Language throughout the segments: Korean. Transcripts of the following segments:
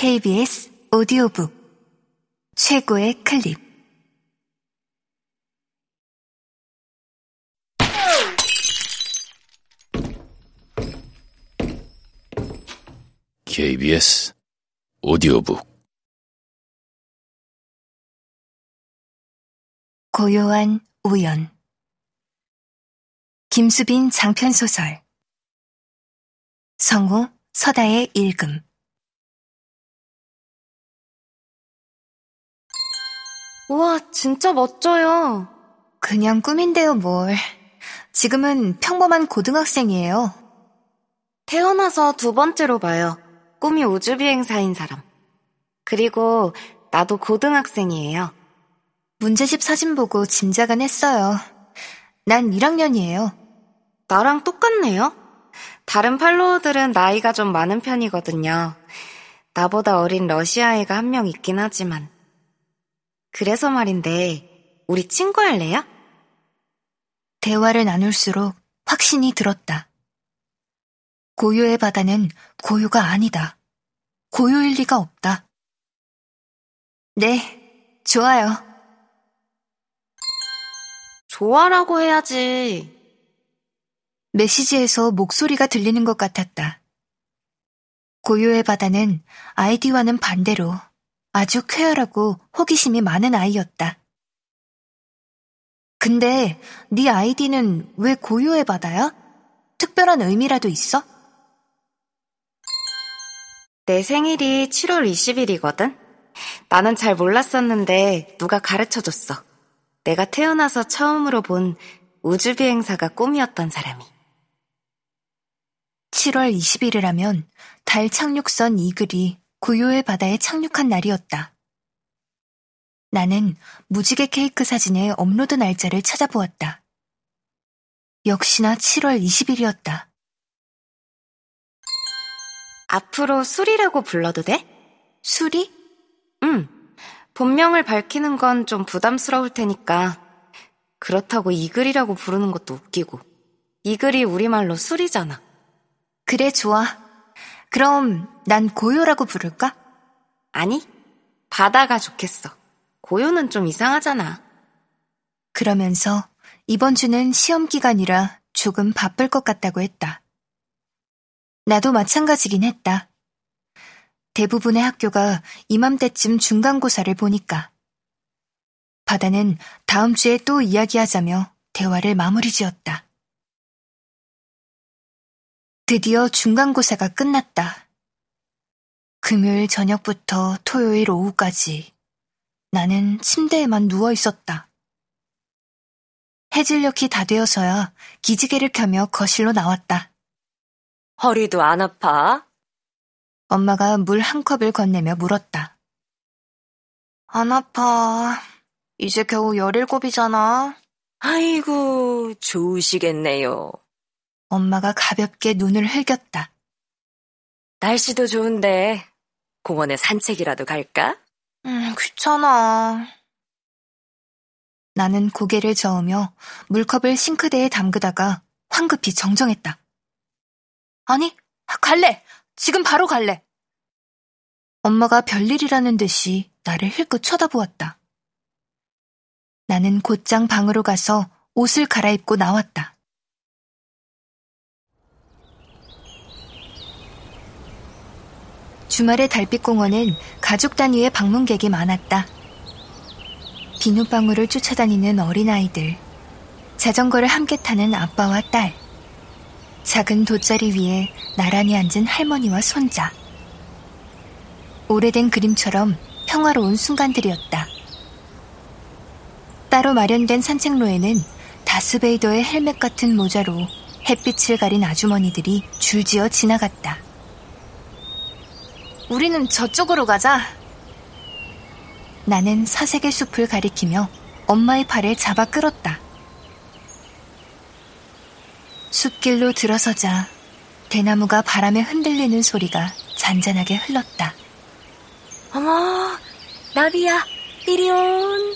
KBS 오디오북 최고의 클립. KBS 오디오북. 고요한 우연. 김수빈 장편소설. 성우 서다의 읽음 우와, 진짜 멋져요. 그냥 꿈인데요 뭘 지금은 평범한 고등학생이에요 태어나서 두 번째로 봐요. 꿈이 우주비행사인 사람. 그리고 나도 고등학생이에요. 문제집 사진 보고 짐작은 했어요 난 1학년이에요 나랑 똑같네요. 다른 팔로워들은 나이가 좀 많은 편이거든요. 나보다 어린 러시아 애가 한 명 있긴 하지만. 그래서 말인데, 우리 친구 할래요? 대화를 나눌수록 확신이 들었다. 고요의 바다는 고요가 아니다. 고요일 리가 없다. 네, 좋아요. 좋아라고 해야지. 메시지에서 목소리가 들리는 것 같았다. 고요의 바다는 아이디와는 반대로 아주 쾌활하고 호기심이 많은 아이였다. 근데 네 아이디는 왜 고요의 바다야? 특별한 의미라도 있어? 내 생일이 7월 20일이거든? 나는 잘 몰랐었는데 누가 가르쳐 줬어. 내가 태어나서 처음으로 본 우주비행사가 꿈이었던 사람이. 7월 20일이라면 달 착륙선 이글이 고요의 바다에 착륙한 날이었다. 나는 무지개 케이크 사진의 업로드 날짜를 찾아보았다. 역시나 7월 20일이었다. 앞으로 술이라고 불러도 돼? 수리? 응. 본명을 밝히는 건 좀 부담스러울 테니까. 그렇다고 이글이라고 부르는 것도 웃기고. 이글이 우리말로 술이잖아. 그래, 좋아. 그럼 난 고요라고 부를까? 아니, 바다가 좋겠어. 고요는 좀 이상하잖아. 그러면서 이번 주는 시험 기간이라 조금 바쁠 것 같다고 했다. 나도 마찬가지긴 했다. 대부분의 학교가 이맘때쯤 중간고사를 보니까. 바다는 다음 주에 또 이야기하자며 대화를 마무리 지었다. 드디어 중간고사가 끝났다. 금요일 저녁부터 토요일 오후까지 나는 침대에만 누워 있었다. 해질녘이 다 되어서야 기지개를 켜며 거실로 나왔다. 허리도 안 아파? 엄마가 물 한 컵을 건네며 물었다. 안 아파. 이제 겨우 열일곱이잖아. 아이고, 좋으시겠네요. 엄마가 가볍게 눈을 흘겼다. 날씨도 좋은데 공원에 산책이라도 갈까? 음, 귀찮아. 나는 고개를 저으며 물컵을 싱크대에 담그다가 황급히 정정했다. 아니, 갈래! 지금 바로 갈래! 엄마가 별일이라는 듯이 나를 힐끗 쳐다보았다. 나는 곧장 방으로 가서 옷을 갈아입고 나왔다. 주말의 달빛공원은 가족 단위의 방문객이 많았다. 비눗방울을 쫓아다니는 어린아이들, 자전거를 함께 타는 아빠와 딸, 작은 돗자리 위에 나란히 앉은 할머니와 손자. 오래된 그림처럼 평화로운 순간들이었다. 따로 마련된 산책로에는 다스베이더의 헬멧 같은 모자로 햇빛을 가린 아주머니들이 줄지어 지나갔다. 우리는 저쪽으로 가자. 나는 사색의 숲을 가리키며 엄마의 팔을 잡아 끌었다. 숲길로 들어서자 대나무가 바람에 흔들리는 소리가 잔잔하게 흘렀다. 어머, 나비야, 이리 온.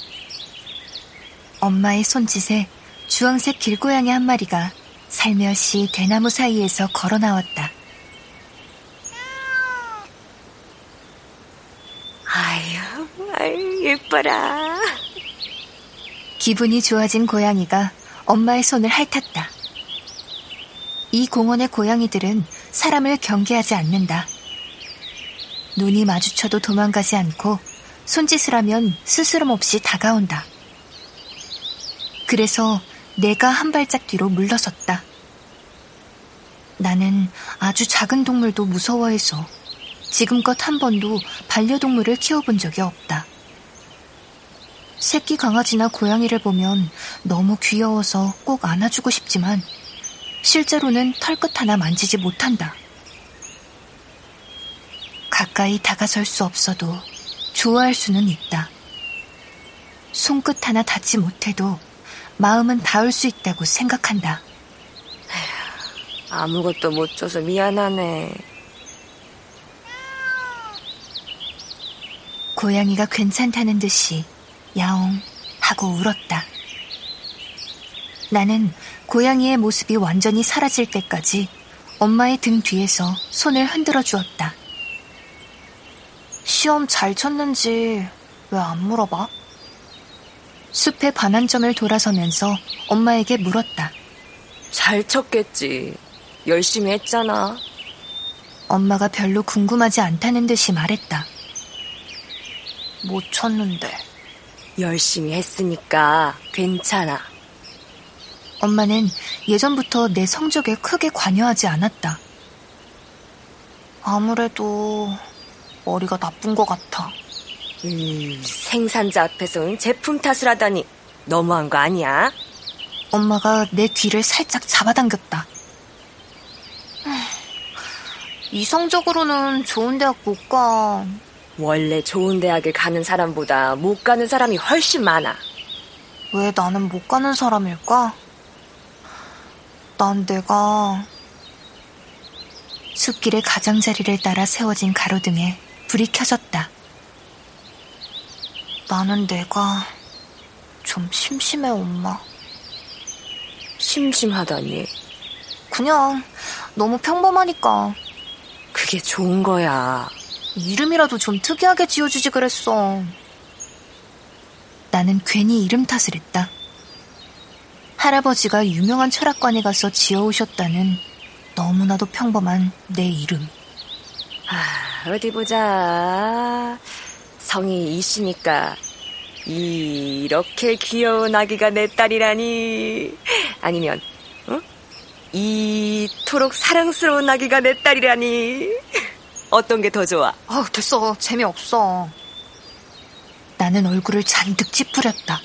엄마의 손짓에 주황색 길고양이 한 마리가 살며시 대나무 사이에서 걸어 나왔다. 아유, 아유, 예뻐라. 기분이 좋아진 고양이가 엄마의 손을 핥았다. 이 공원의 고양이들은 사람을 경계하지 않는다. 눈이 마주쳐도 도망가지 않고 손짓을 하면 스스럼 없이 다가온다. 그래서 내가 한 발짝 뒤로 물러섰다. 나는 아주 작은 동물도 무서워해서 지금껏 한 번도 반려동물을 키워본 적이 없다. 새끼 강아지나 고양이를 보면 너무 귀여워서 꼭 안아주고 싶지만 실제로는 털끝 하나 만지지 못한다. 가까이 다가설 수 없어도 좋아할 수는 있다. 손끝 하나 닿지 못해도 마음은 닿을 수 있다고 생각한다. 아무것도 못 줘서 미안하네. 고양이가 괜찮다는 듯이 야옹 하고 울었다. 나는 고양이의 모습이 완전히 사라질 때까지 엄마의 등 뒤에서 손을 흔들어 주었다. 시험 잘 쳤는지 왜 안 물어봐? 숲의 반환점을 돌아서면서 엄마에게 물었다. 잘 쳤겠지. 열심히 했잖아. 엄마가 별로 궁금하지 않다는 듯이 말했다. 못 쳤는데. 열심히 했으니까 괜찮아. 엄마는 예전부터 내 성적에 크게 관여하지 않았다. 아무래도 머리가 나쁜 것 같아. 음, 생산자 앞에서 제품 탓을 하다니 너무한 거 아니야? 엄마가 내 귀를 살짝 잡아당겼다. 이성적으로는 좋은 대학 못 가. 원래 좋은 대학을 가는 사람보다 못 가는 사람이 훨씬 많아. 왜 나는 못 가는 사람일까? 난 내가 숲길의 가장자리를 따라 세워진 가로등에 불이 켜졌다. 나는 내가 좀 심심해, 엄마. 심심하다니. 그냥 너무 평범하니까 그게 좋은 거야. 이름이라도 좀 특이하게 지어주지 그랬어. 나는 괜히 이름 탓을 했다. 할아버지가 유명한 철학관에 가서 지어오셨다는 너무나도 평범한 내 이름. 아, 어디 보자. 성이 이씨니까 이렇게 귀여운 아기가 내 딸이라니. 아니면 어? 이토록 사랑스러운 아기가 내 딸이라니. 어떤 게 더 좋아? 아, 됐어. 재미없어. 나는 얼굴을 잔뜩 찌푸렸다.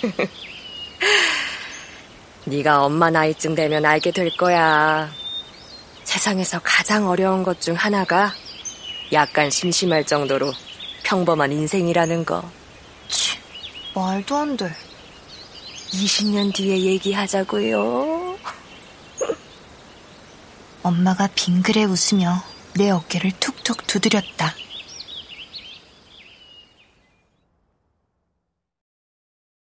네가 엄마 나이쯤 되면 알게 될 거야. 세상에서 가장 어려운 것 중 하나가 약간 심심할 정도로 평범한 인생이라는 거. 치, 말도 안 돼. 20년 뒤에 얘기하자고요. 엄마가 빙그레 웃으며 내 어깨를 툭툭 두드렸다.